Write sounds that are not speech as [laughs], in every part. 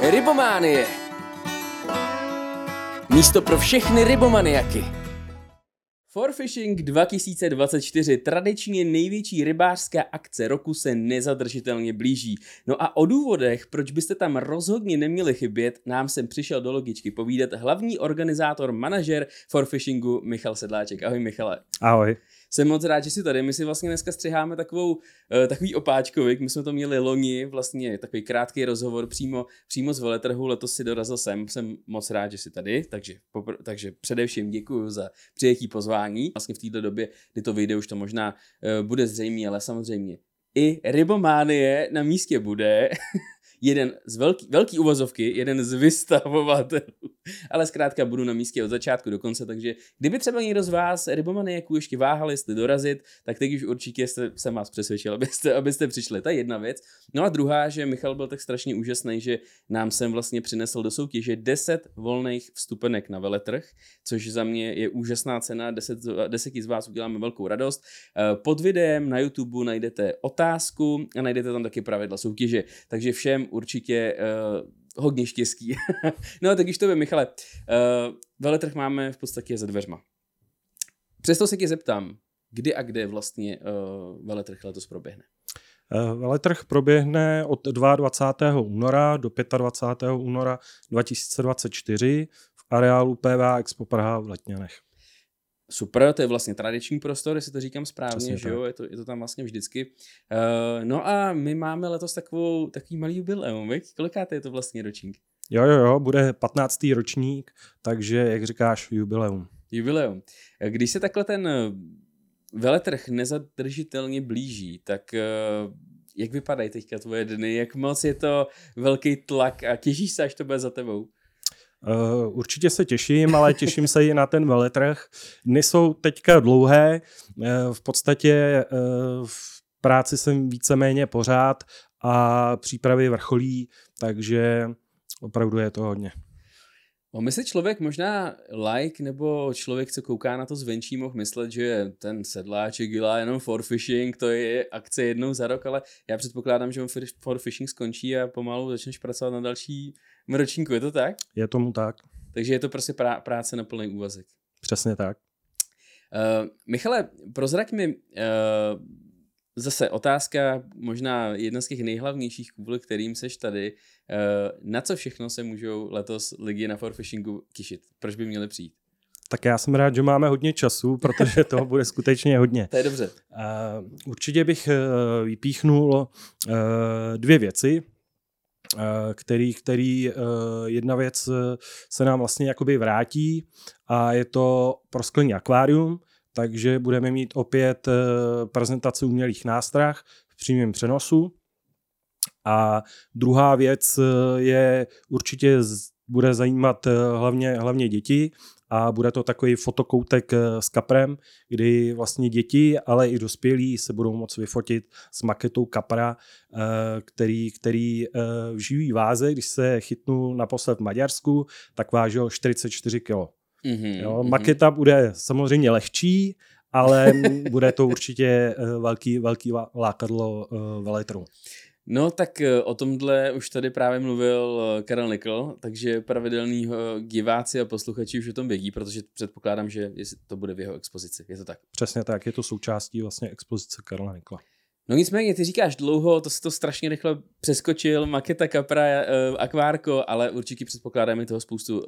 Rybománie. Místo pro všechny rybomaniaky. Forfishing 2024, tradičně největší rybářská akce roku se nezadržitelně blíží. No a o důvodech, proč byste tam rozhodně neměli chybět, nám sem přišel do logičky povídat hlavní organizátor, manažer Forfishingu Michal Sedláček. Ahoj Michale. Ahoj jsem moc rád, že jsi tady. My si vlastně dneska střiháme takovou, uh, takový opáčkovik. My jsme to měli loni, vlastně takový krátký rozhovor přímo, přímo z veletrhu. Letos si dorazil sem. Jsem moc rád, že jsi tady. Takže, popr- takže především děkuji za přijetí pozvání. Vlastně v této době, kdy to vyjde, už to možná uh, bude zřejmé, ale samozřejmě i rybománie na místě bude. [laughs] jeden z velký, velký uvozovky, jeden z vystavovatelů, [laughs] ale zkrátka budu na místě od začátku do konce, takže kdyby třeba někdo z vás rybomaniaků ještě váhali, jestli dorazit, tak teď už určitě jste, jsem vás přesvědčil, [laughs] abyste, abyste přišli. Je jedna věc. No a druhá, že Michal byl tak strašně úžasný, že nám sem vlastně přinesl do soutěže 10 volných vstupenek na veletrh, což za mě je úžasná cena, 10, 10 z vás uděláme velkou radost. Eh, pod videem na YouTube najdete otázku a najdete tam taky pravidla soutěže, takže všem určitě uh, hodně štěstí. [laughs] no tak když to vím, Michale, uh, veletrh máme v podstatě za dveřma. Přesto se tě zeptám, kdy a kde vlastně uh, veletrh letos proběhne? Veletrh proběhne od 22. února do 25. února 2024 v areálu PVA Expo Praha v Letňanech. Super, to je vlastně tradiční prostor, jestli to říkám správně, Přesně že jo, je to, je to tam vlastně vždycky. Uh, no a my máme letos takovou, takový malý jubileum, víš? Kolikáte je to vlastně ročník? Jo, jo, jo, bude 15. ročník, takže, jak říkáš, jubileum. Jubileum. Když se takhle ten eh, veletrh nezadržitelně blíží, tak uh, jak vypadají teďka tvoje dny? Jak moc je to velký tlak a těžíš se, až to bude za tebou? Uh, určitě se těším, ale těším se i na ten veletrh. Dny jsou teďka dlouhé, uh, v podstatě uh, v práci jsem víceméně pořád a přípravy vrcholí, takže opravdu je to hodně. O my si člověk možná like nebo člověk, co kouká na to zvenčí, mohl myslet, že ten sedláček dělá jenom for fishing, to je akce jednou za rok, ale já předpokládám, že on for fishing skončí a pomalu začneš pracovat na další ročníku, je to tak? Je tomu tak. Takže je to prostě prá- práce na plný úvazek. Přesně tak. Uh, Michale, prozrať mi, uh, zase otázka, možná jedna z těch nejhlavnějších, kvůli kterým seš tady, uh, na co všechno se můžou letos lidi na forfishingu těšit? Proč by měli přijít? Tak já jsem rád, že máme hodně času, protože toho bude [laughs] skutečně hodně. To je dobře. Uh, určitě bych uh, vypíchnul uh, dvě věci. Eh, který, který eh, jedna věc eh, se nám vlastně jakoby vrátí a je to prosklený akvárium, takže budeme mít opět prezentaci umělých nástrah v přímém přenosu. A druhá věc je určitě bude zajímat hlavně, hlavně děti a bude to takový fotokoutek eh, s kaprem, kdy vlastně děti, ale i dospělí se budou moct vyfotit s maketou kapra, eh, který, který eh, v živý váze, když se chytnul naposled v Maďarsku, tak vážil 44 kg. Mm-hmm, jo, mm-hmm. Maketa bude samozřejmě lehčí, ale [laughs] bude to určitě velký, velký lákadlo veletru. No tak eh, o tomhle už tady právě mluvil eh, Karel Nikl, takže pravidelný eh, diváci a posluchači už o tom vědí, protože předpokládám, že to bude v jeho expozici. Je to tak? Přesně tak, je to součástí vlastně expozice Karla Nikla. No nicméně, ty říkáš dlouho, to se to strašně rychle přeskočil, maketa Capra, uh, akvárko, ale určitě předpokládáme toho spoustu.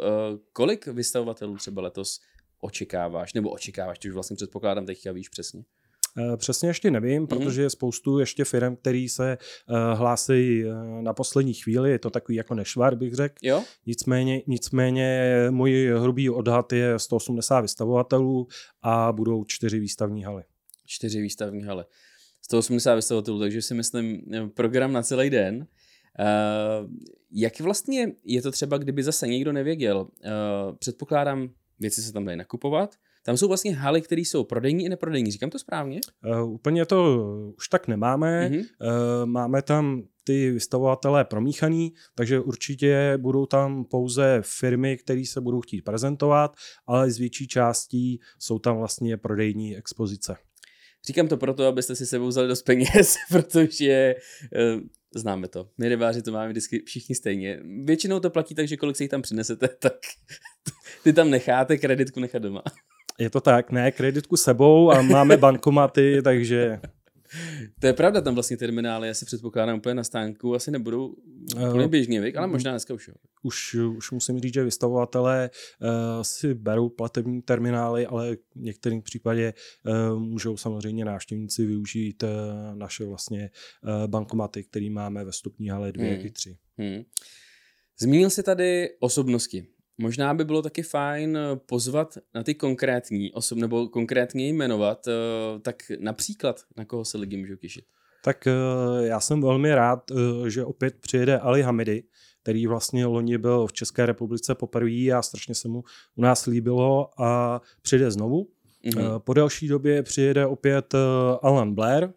Kolik vystavovatelů třeba letos očekáváš, nebo očekáváš, ty už vlastně předpokládám teďka víš přesně. Eh, přesně ještě nevím, mm-hmm. protože je spoustu ještě firm, který se uh, hlásí uh, na poslední chvíli, je to takový jako nešvar, bych řekl. Jo? Nicméně, nicméně můj hrubý odhad je 180 vystavovatelů a budou čtyři výstavní haly. Čtyři výstavní haly. 180 vystavovatelů, takže si myslím program na celý den. Uh, jak vlastně je to třeba, kdyby zase někdo nevěděl? Uh, předpokládám, věci se tam dají nakupovat, tam jsou vlastně haly, které jsou prodejní i neprodejní. Říkám to správně? Uh, úplně to už tak nemáme. Mm-hmm. Uh, máme tam ty vystavovatelé promíchaný, takže určitě budou tam pouze firmy, které se budou chtít prezentovat, ale z větší částí jsou tam vlastně prodejní expozice. Říkám to proto, abyste si sebou vzali dost peněz, [laughs] protože uh, Známe to. My rybáři to máme vždycky všichni stejně. Většinou to platí tak, že kolik si jich tam přinesete, [laughs] tak ty tam necháte kreditku nechat doma. Je to tak, ne, kreditku sebou a máme bankomaty, [laughs] takže to je pravda, tam vlastně terminály, já si předpokládám úplně na stánku, asi nebudou úplně běžně, věk, ale možná dneska už jo. Už, už musím říct, že vystavovatelé uh, si berou platební terminály, ale v některém případě uh, můžou samozřejmě návštěvníci využít uh, naše vlastně uh, bankomaty, které máme ve stupní hale 2 hmm. i 3. Hmm. Zmínil jsi tady osobnosti. Možná by bylo taky fajn eh, pozvat na ty konkrétní osob, nebo konkrétně jmenovat, eh, tak například na koho se lidi můžou těšit. Tak eh, já jsem velmi rád, že opět přijede Ali Hamidy, který vlastně loni byl v České republice poprvé a strašně se mu u nás líbilo a přijde znovu. Mm-hmm. Po delší době přijede opět Alan Blair,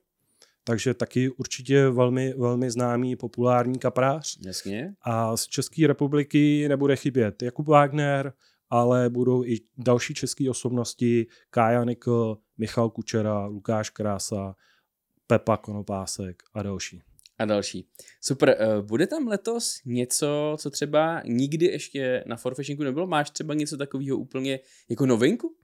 takže taky určitě velmi, velmi známý, populární kaprář. Jasně. A z České republiky nebude chybět Jakub Wagner, ale budou i další české osobnosti, Kája Nikl, Michal Kučera, Lukáš Krása, Pepa Konopásek a další. A další. Super. Eh, bude tam letos něco, co třeba nikdy ještě na Forfishingu nebylo? Máš třeba něco takového úplně jako novinku?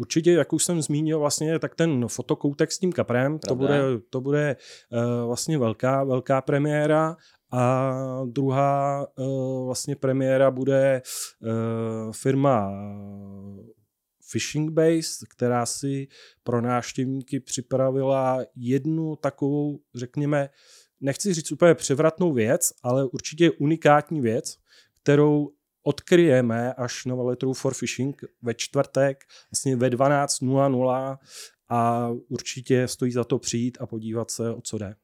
Určitě, jak už jsem zmínil, vlastně, tak ten fotokoutek s tím kaprem, to bude, to bude uh, vlastně velká, velká premiéra. A druhá uh, vlastně premiéra bude uh, firma Fishing Base, která si pro návštěvníky připravila jednu takovou, řekněme, nechci říct úplně převratnou věc, ale určitě unikátní věc, kterou odkryjeme až na Veletrhu for Fishing ve čtvrtek, vlastně ve 12.00 a určitě stojí za to přijít a podívat se, o co jde.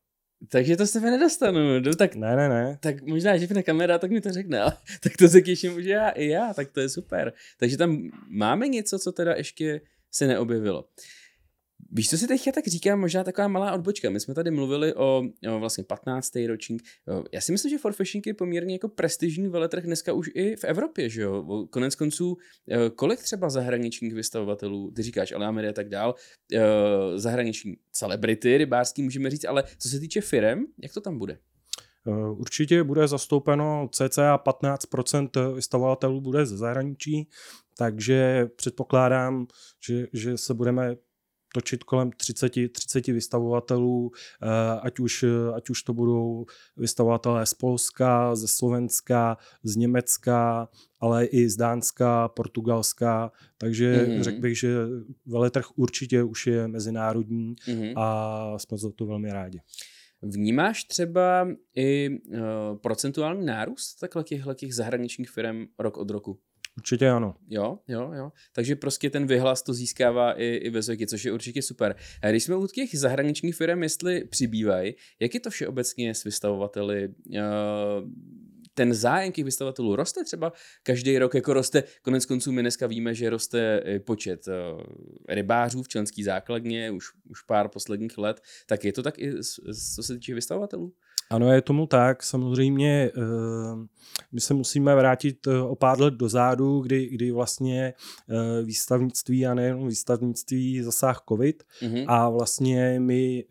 Takže to se mi nedostanu. No, tak, ne, ne, ne. Tak možná, že na kamera, tak mi to řekne, ale [laughs] tak to se těším už já i já, tak to je super. Takže tam máme něco, co teda ještě se neobjevilo. Víš, co si teďka tak říkám, možná taková malá odbočka. My jsme tady mluvili o, o vlastně 15. ročník. Já si myslím, že For Fishing je poměrně jako prestižní veletrh dneska už i v Evropě, že jo? Konec konců, e, kolik třeba zahraničních vystavovatelů, ty říkáš Alamery a tak dál, e, zahraniční celebrity, rybářský můžeme říct, ale co se týče firem, jak to tam bude? E, určitě bude zastoupeno cca 15% vystavovatelů bude ze zahraničí, takže předpokládám, že, že se budeme točit kolem 30, 30 vystavovatelů, eh, ať už, ať už to budou vystavovatelé z Polska, ze Slovenska, z Německa, ale i z Dánska, Portugalska, takže mm-hmm. řekl bych, že veletrh určitě už je mezinárodní mm-hmm. a jsme za to velmi rádi. Vnímáš třeba i uh, procentuální nárůst takhle těch zahraničních firm rok od roku? Určitě ano. Jo, jo, jo. Takže prostě ten vyhlas to získává i, i ve Zoky, což je určitě super. A když jsme u těch zahraničních firm, jestli přibývají, jak je to všeobecně s vystavovateli? Uh, ten zájem těch vystavatelů roste třeba každý rok, jako roste, konec konců my dneska víme, že roste počet uh, rybářů v členský základně už, už pár posledních let, tak je to tak i co se týče vystavovatelů? Ano, je tomu tak. Samozřejmě eh, my se musíme vrátit eh, o pár let dozadu, kdy, kdy vlastně eh, výstavnictví a nejen výstavnictví zasáh COVID mm-hmm. a vlastně my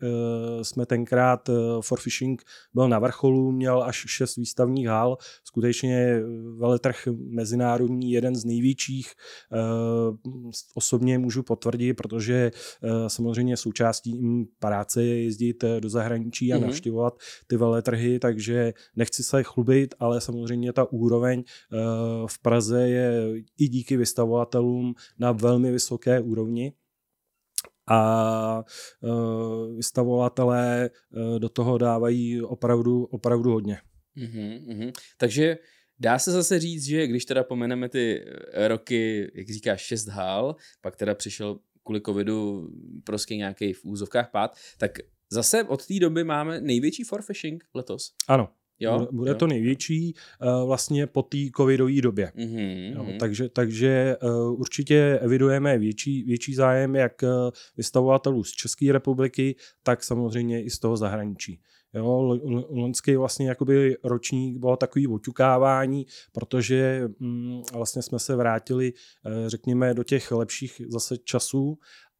jsme tenkrát For Fishing byl na vrcholu, měl až šest výstavních hal, skutečně veletrh mezinárodní, jeden z největších, osobně můžu potvrdit, protože samozřejmě součástí práce je jezdit do zahraničí a mm-hmm. navštěvovat ty veletrhy, takže nechci se chlubit, ale samozřejmě ta úroveň eh, v Praze je i díky vystavovatelům na velmi vysoké úrovni a uh, vystavovatelé uh, do toho dávají opravdu, opravdu hodně. Mm-hmm, mm-hmm. Takže dá se zase říct, že když teda pomeneme ty roky, jak říkáš, šest hál, pak teda přišel kvůli covidu prostě nějaký v úzovkách pád, tak Zase od té doby máme největší for fishing letos. Ano. Jo, bude, jo. to největší uh, vlastně po té covidové době. Mm-hmm, jo, mm-hmm. Takže, takže uh, určitě evidujeme větší, větší zájem jak uh, vystavovatelů z České republiky, tak samozřejmě i z toho zahraničí. Jo, loňský vlastně jakoby ročník bylo takový oťukávání, protože mm, vlastně jsme se vrátili, řekněme, do těch lepších zase časů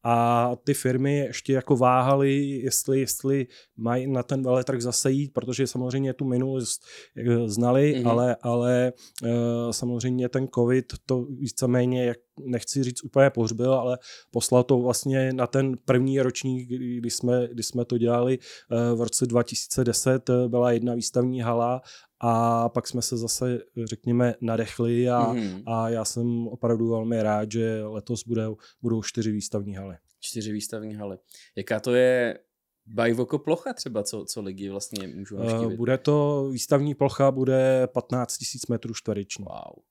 a ty firmy ještě jako váhaly, jestli, jestli mají na ten veletrh zase jít, protože samozřejmě tu minulost eh, znali, mm-hmm. ale, ale uh, samozřejmě ten covid to víceméně, jak nechci říct úplně pohřbil, ale poslal to vlastně na ten první ročník, kdy jsme, kdy jsme to dělali uh, v roce 2010, byla jedna výstavní hala a pak jsme se zase, řekněme, nadechli a, mm-hmm. a já jsem opravdu velmi rád, že letos budou, budou čtyři výstavní haly. Čtyři výstavní haly. Jaká to je bajvoko plocha třeba, co, co lidi vlastně můžou navštívit? Uh, bude to, výstavní plocha bude 15 000 metrů čtvereční. Wow.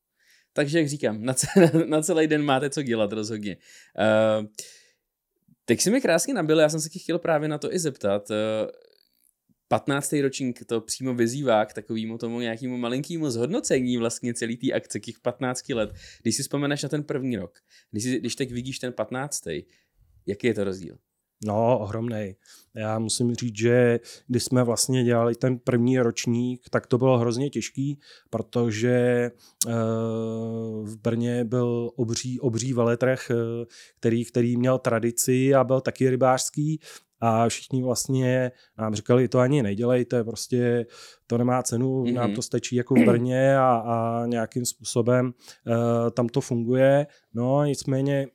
Takže, jak říkám, na, [laughs] na celý den máte co dělat rozhodně. Uh, teď si mi krásně nabil, já jsem se chtěl právě na to i zeptat. Uh, 15. ročník to přímo vyzývá k takovému tomu nějakému malinkému zhodnocení vlastně celý té akce, těch 15 let. Když si vzpomeneš na ten první rok, když, si, když teď vidíš ten 15. jaký je to rozdíl? No, ohromný. Já musím říct, že když jsme vlastně dělali ten první ročník, tak to bylo hrozně těžký, protože uh, v Brně byl obří, obří veletrh, uh, který, který měl tradici a byl taky rybářský a všichni vlastně nám říkali, to ani nedělejte, prostě to nemá cenu, mm-hmm. nám to stačí jako v Brně a, a nějakým způsobem uh, tam to funguje. No nicméně,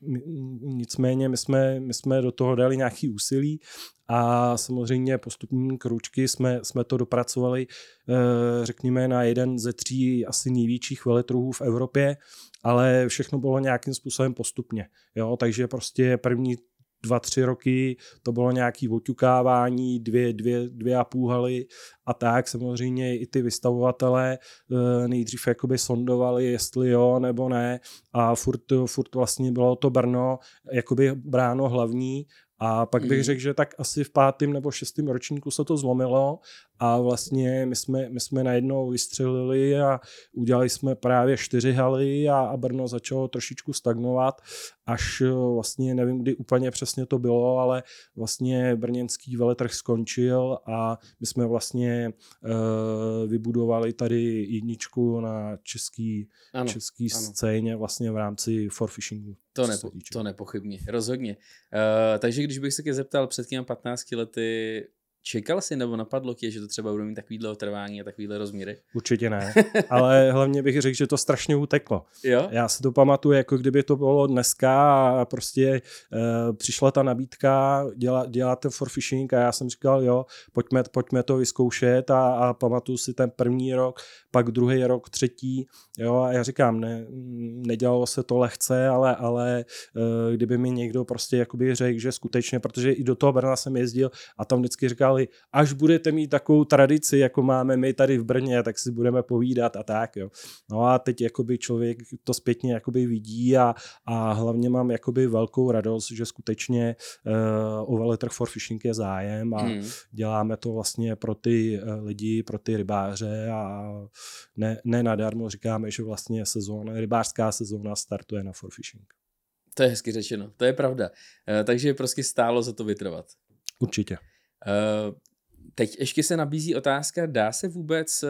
nicméně my, jsme, my jsme do toho dali nějaký úsilí a samozřejmě postupní kručky jsme, jsme to dopracovali, uh, řekněme, na jeden ze tří asi největších veletrhů v Evropě, ale všechno bylo nějakým způsobem postupně. Jo? Takže prostě první dva, tři roky to bylo nějaký oťukávání, dvě, dvě, dvě a půl haly a tak samozřejmě i ty vystavovatele eh, nejdřív jakoby sondovali, jestli jo nebo ne a furt, furt vlastně bylo to Brno jakoby bráno hlavní a pak bych mm. řekl, že tak asi v pátém nebo šestém ročníku se to zlomilo a vlastně my jsme, my jsme najednou vystřelili a udělali jsme právě čtyři haly a, a Brno začalo trošičku stagnovat, až eh, vlastně nevím, kdy úplně přesně to bylo, ale vlastně brněnský veletrh skončil a my jsme vlastně uh, vybudovali tady jedničku na český, ano, český ano. scéně vlastně v rámci for fishingu. To, nepo, to nepochybně, rozhodně. Uh, takže když bych se tě zeptal před těmi 15 lety, Čekal jsi nebo napadlo tě, že to třeba bude mít takovýhle otrvání a takovýhle rozměry? Určitě ne, [laughs] ale hlavně bych řekl, že to strašně uteklo. Jo? Já si to pamatuju, jako kdyby to bylo dneska a prostě uh, přišla ta nabídka, dělá, děláte for fishing a já jsem říkal, jo, pojďme, pojďme to vyzkoušet a, a pamatuju si ten první rok, pak druhý rok, třetí, jo, a já říkám, ne, nedělalo se to lehce, ale, ale uh, kdyby mi někdo prostě jakoby řekl, že skutečně, protože i do toho Brna jsem jezdil a tam vždycky říkali, až budete mít takovou tradici, jako máme my tady v Brně, tak si budeme povídat a tak, jo. No a teď jakoby člověk to zpětně jakoby vidí a, a hlavně mám jakoby velkou radost, že skutečně uh, o veletrh for fishing je zájem a hmm. děláme to vlastně pro ty uh, lidi, pro ty rybáře a ne, ne nadarmo říkáme, že vlastně sezóna, rybářská sezóna startuje na for fishing. To je hezky řečeno, to je pravda. Uh, takže prostě stálo za to vytrvat. Určitě. Uh, teď ještě se nabízí otázka, dá se vůbec, uh,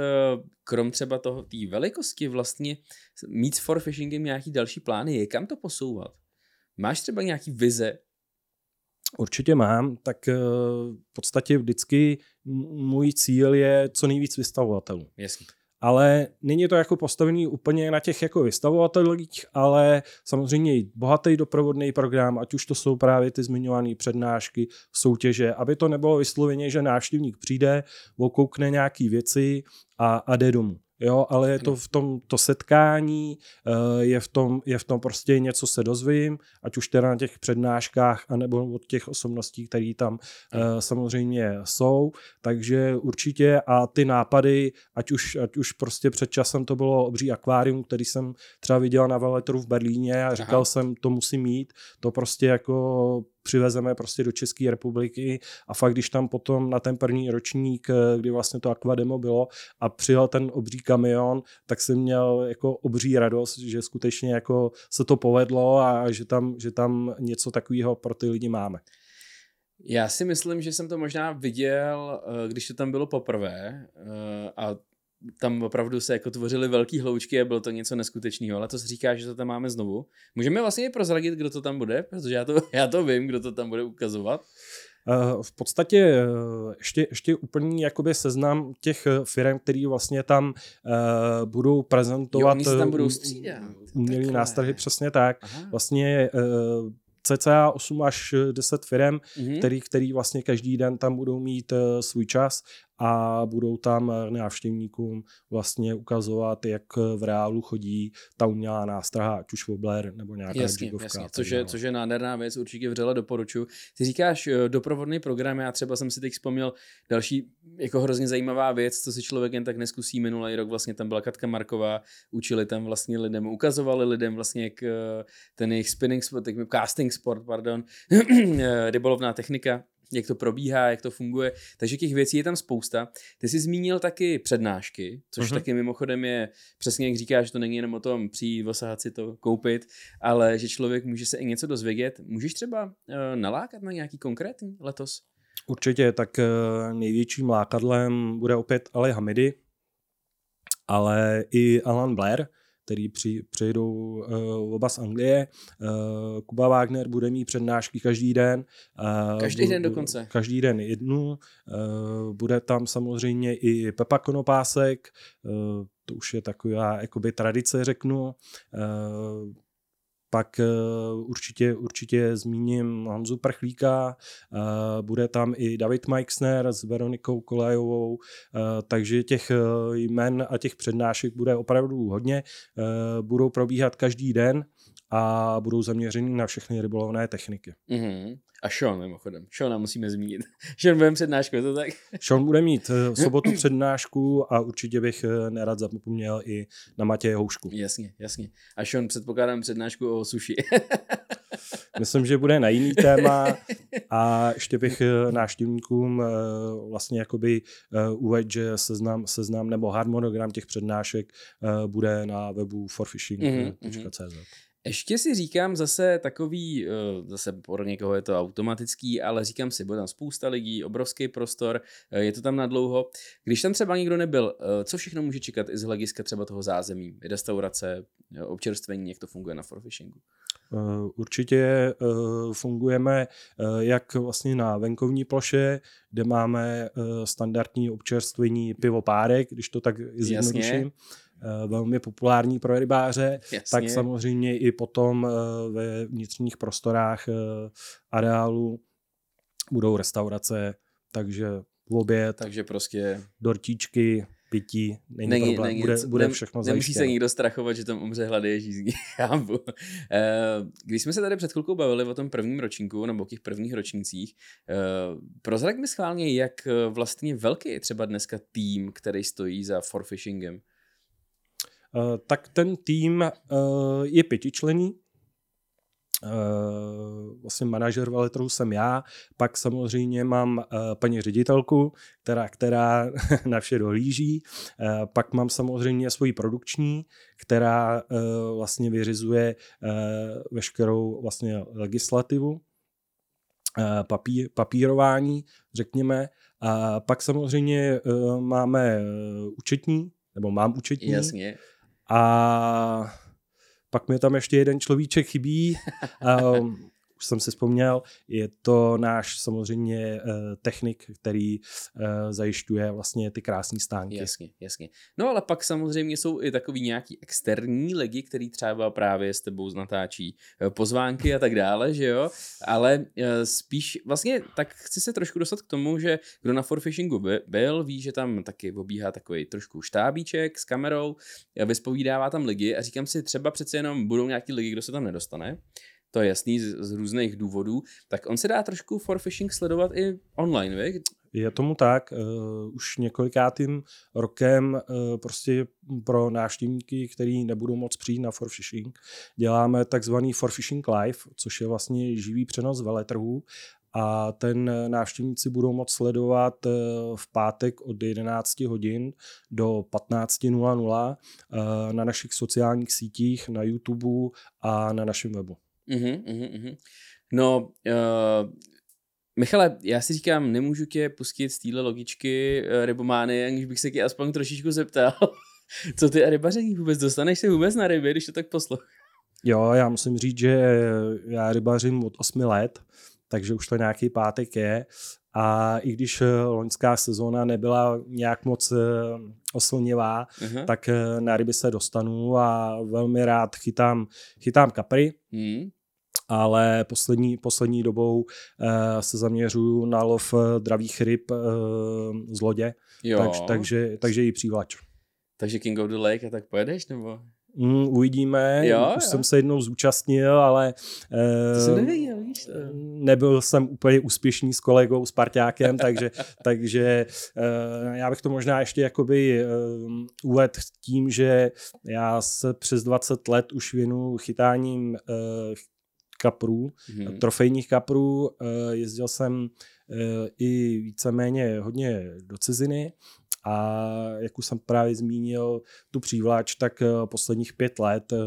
krom třeba toho té velikosti, vlastně mít s for fishingem nějaký další plány, je kam to posouvat? Máš třeba nějaký vize? Určitě mám, tak uh, v podstatě vždycky můj cíl je co nejvíc vystavovatelů. Jasně ale není to jako postavený úplně na těch jako vystavovatelích, ale samozřejmě i bohatý doprovodný program, ať už to jsou právě ty zmiňované přednášky, soutěže, aby to nebylo vysloveně, že návštěvník přijde, okoukne nějaký věci a, a jde domů jo, ale je to v tom to setkání, eh, je v tom, je v tom prostě něco se dozvím, ať už teda na těch přednáškách, anebo od těch osobností, které tam eh, samozřejmě jsou, takže určitě a ty nápady, ať už, ať už prostě před časem to bylo obří akvárium, který jsem třeba viděl na veletru v Berlíně a říkal Aha. jsem, to musím mít, to prostě jako přivezeme prostě do České republiky a fakt, když tam potom na ten první ročník, eh, kdy vlastně to Aquademo bylo a přijel ten obří kamion, tak jsem měl jako obří radost, že skutečně jako se to povedlo a že tam, že tam něco takového pro ty lidi máme. Já si myslím, že jsem to možná viděl, eh, když to tam bylo poprvé eh, a tam opravdu se jako tvořily velký hloučky a bylo to něco neskutečného, ale to se říká, že to tam máme znovu. Můžeme vlastně i prozradit, kdo to tam bude, protože já to, [laughs] já to vím, kdo to tam bude ukazovat. Uh, v podstatě uh, ještě, ještě úplný jakoby seznam těch firm, který vlastně tam uh, budou prezentovat jo, tam budou střídat. umělý nástrahy, přesně tak. Aha. Vlastně cca 8 až 10 firm, mm-hmm. který, který vlastně každý den tam budou mít uh, svůj čas a budou tam návštěvníkům vlastně ukazovat, jak v reálu chodí ta umělá nástraha, ať už Wobbler nebo nějaká jasně, jigovka. Jasně. Což, je, což je nádherná věc, určitě vřele doporučuji. Ty říkáš eh, doprovodný program, já třeba jsem si teď vzpomněl další jako hrozně zajímavá věc, co si člověk jen tak neskusí minulý rok, vlastně tam byla Katka Marková, učili tam vlastně lidem, ukazovali lidem vlastně, jak eh, ten jejich spinning sport, casting sport, pardon, [clears throat] rybolovná technika, jak to probíhá, jak to funguje. Takže těch věcí je tam spousta. Ty jsi zmínil taky přednášky, což uh-huh. taky mimochodem je přesně jak říkáš, že to není jenom o tom přijít, osahat si to, koupit, ale že člověk může se i něco dozvědět. Můžeš třeba uh, nalákat na nějaký konkrétní letos? Určitě, tak uh, největším lákadlem bude opět Ali Hamidy, ale i Alan Blair, který při, přijdou uh, oba z Anglie. Uh, Kuba Wagner bude mít přednášky každý den. Uh, každý den dokonce. Každý den jednu. Uh, bude tam samozřejmě i Pepa Konopásek, uh, to už je taková jakoby tradice, řeknu. Uh, pak uh, určitě, určitě zmíním Honzu Prchlíka, uh, bude tam i David Meixner s Veronikou Kolajovou, uh, takže těch jmen a těch přednášek bude opravdu hodně. Budou probíhat každý den a budou zaměřeny na všechny rybolovné techniky. Mm-hmm. A Sean mimochodem. Seana musíme zmínit. [laughs] Sean bude přednášku, je to tak? [laughs] Sean bude mít v sobotu přednášku a určitě bych nerad zapomněl i na Matěje Houšku. Jasně, jasně. A Sean předpokládám přednášku o suši. [laughs] Myslím, že bude na jiný téma a ještě bych návštěvníkům vlastně jakoby uvedl, že seznam, seznam nebo harmonogram těch přednášek bude na webu forfishing.cz. Mm-hmm. Ještě si říkám zase takový, eh, zase pro někoho je to automatický, ale říkám si, bude tam spousta lidí, obrovský prostor, eh, je to tam na dlouho. Když tam třeba nikdo nebyl, eh, co všechno může čekat i z hlediska třeba toho zázemí, restaurace, občerstvení, jak to funguje na forfishingu? Určitě fungujeme jak vlastně na venkovní ploše, kde máme standardní občerstvení pivopárek, když to tak zjednoduším. Eh, velmi populární pro rybáře, Jasně. tak samozřejmě i potom eh, ve vnitřních prostorách eh, areálu budou restaurace, takže v oběd, takže prostě dortíčky, pití, není, není problém, není, bude, bude všechno zajištěno. Nemusí se nikdo strachovat, že tam umře hlady žízní, [laughs] chápu. Když jsme se tady před chvilkou bavili o tom prvním ročníku, nebo o těch prvních ročnících, prozrať mi schválně, jak vlastně velký je třeba dneska tým, který stojí za forfishingem. Eh, tak ten tým eh, je pětičlený, eh, vlastně manažer veletrhu jsem já, pak samozřejmě mám paní ředitelku, která, která [laughs] na vše dohlíží, pak mám samozřejmě svoji produkční, která vlastně vyřizuje veškerou vlastně legislativu, papír, papírování, řekněme, a pak samozřejmě máme účetní, nebo mám účetní. Jasně. A pak mi tam ještě jeden človíček chybí. Um, [laughs] už jsem si vzpomněl, je to náš samozřejmě uh, technik, který uh, zajišťuje vlastně ty krásné stánky. Jasně, jasně. No ale pak samozřejmě jsou i takový nějaký externí lidi, který třeba právě s tebou natáčí uh, pozvánky a tak dále, že jo? Ale spíš vlastně tak chci se trošku dostat k tomu, že kdo na forfishingu by, byl, ví, že tam taky obíhá takový trošku štábíček s kamerou, vyspovídává tam lidi a říkám si, třeba přece jenom budou nějaký lidi, kdo se tam nedostane to je jasný z, z různých důvodů, tak on se dá trošku for fishing sledovat i online, vy? Je tomu tak, uh, už několikátým rokem uh, prostě pro návštěvníky, kteří nebudou moc přijít na for fishing, děláme takzvaný for fishing live, což je vlastně živý přenos veletrhů a ten návštěvníci budou moct sledovat uh, v pátek od 11 hodin do 15.00 na našich sociálních sítích, na YouTube a na našem webu. Uh-huh, uh-huh. No, uh, Michale, já si říkám, nemůžu tě pustit z téhle logičky uh, rybomány, aniž bych se tě aspoň trošičku zeptal. [laughs] Co ty a rybaření vůbec? Dostaneš se vůbec na ryby, když to tak posloucháš? Jo, já musím říct, že já rybařím od 8 let, takže už to nějaký pátek je. A i když eh, loňská sezóna nebyla nějak moc oslnivá, uh-huh. tak na ryby se dostanu a velmi rád chytám, chytám kapry. Hmm ale poslední, poslední dobou uh, se zaměřuju na lov dravých ryb uh, z lodě, jo. Tak, takže, takže i přívlač. Takže King of the Lake a tak pojedeš, nebo? Mm, uvidíme, jo, už jo. jsem se jednou zúčastnil, ale to jsem nevěděl, víš to. nebyl jsem úplně úspěšný s kolegou, s parťákem, takže, [laughs] takže uh, já bych to možná ještě jakoby uh, uvedl tím, že já se přes 20 let už věnu chytáním uh, kaprů, mm-hmm. trofejních kaprů, uh, jezdil jsem uh, i víceméně hodně do ciziny a jak už jsem právě zmínil tu přívlač, tak eh, posledních pět let eh,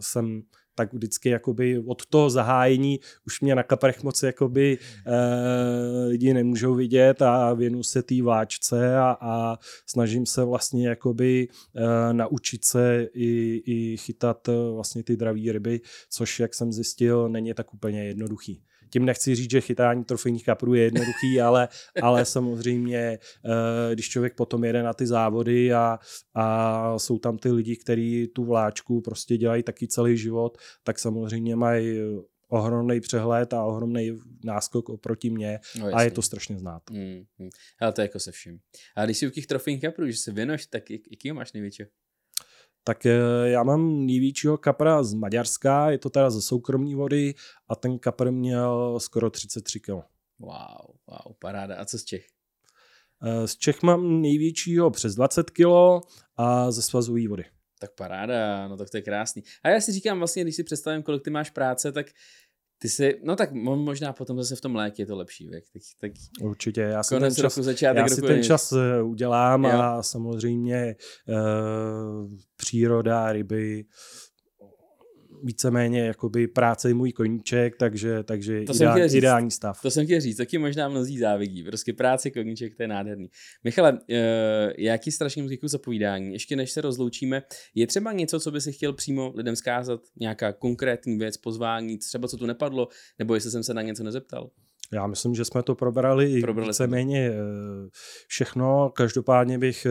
jsem tak vždycky jakoby od toho zahájení už mě na kaprech moc jakoby e, lidi nemůžou vidět a věnu se té vláčce a, a snažím se vlastně jakoby e, naučit se i, i chytat vlastně ty dravé ryby, což jak jsem zjistil, není tak úplně jednoduchý. Tím nechci říct, že chytání trofejních kaprů je jednoduchý, [laughs] ale, ale samozřejmě, eh, když člověk potom jede na ty závody a, a jsou tam ty lidi, kteří tu vláčku prostě dělají taky celý život, tak samozřejmě mají ohromný přehled a ohromný náskok oproti mně no, a je to strašně znát. Mm, mm. Ale to je jako se vším. A když jsi u těch trofejních kaprů, že se věnoš, tak jaký máš největší? Tak eh, já mám největšího kapra z Maďarska, je to teda ze soukromní vody a ten kapr měl skoro 33 kg. Wow, wow, paráda. A co z Čech? Eh, z Čech mám největšího přes 20 kg a ze svazové vody. Tak paráda, no tak to je krásný. A já si říkám vlastně, když si představím, kolik ty máš práce, tak ty si, no tak možná potom zase v tom létě je to lepší věk. Tak, tak Určitě, já si ten čas, začátek já si ten čas eh, udělám jo. a samozřejmě uh, příroda, ryby, víceméně jakoby práce je můj koníček, takže, takže to ideál, říct, ideální stav. To jsem chtěl říct, taky možná mnozí závidí. Prostě práce koníček, to je nádherný. Michale, uh, jaký strašně moc za povídání. Ještě než se rozloučíme, je třeba něco, co by si chtěl přímo lidem zkázat? Nějaká konkrétní věc, pozvání, třeba co tu nepadlo, nebo jestli jsem se na něco nezeptal? Já myslím, že jsme to probrali, probrali víceméně všechno. Každopádně bych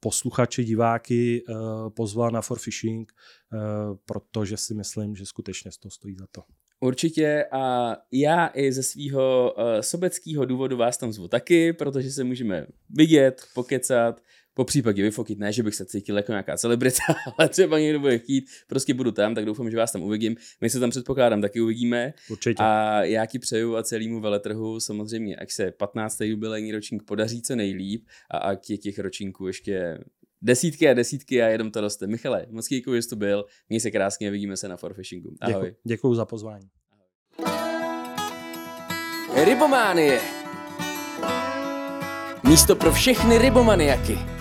posluchači, diváky uh, pozval na For Fishing, uh, protože si myslím, že skutečně to stojí za to. Určitě a já i ze svého uh, sobeckého důvodu vás tam zvu taky, protože se můžeme vidět, pokecat, po případě vyfotit, ne, že bych se cítil jako nějaká celebrita, [laughs] ale třeba někdo bude chtít, prostě budu tam, tak doufám, že vás tam uvidím. My se tam předpokládám taky uvidíme. Určitě. A já ti přeju a celému veletrhu samozřejmě, ať se 15. jubilejní ročník podaří co nejlíp a ať je těch ročníků ještě desítky a desítky a jenom to roste. Michale, moc děkuji, že jsi tu byl. Měj se krásně a vidíme se na Forfishingu. Ahoj. Děkuji za pozvání. Rybománie. Místo pro všechny rybomaniaky.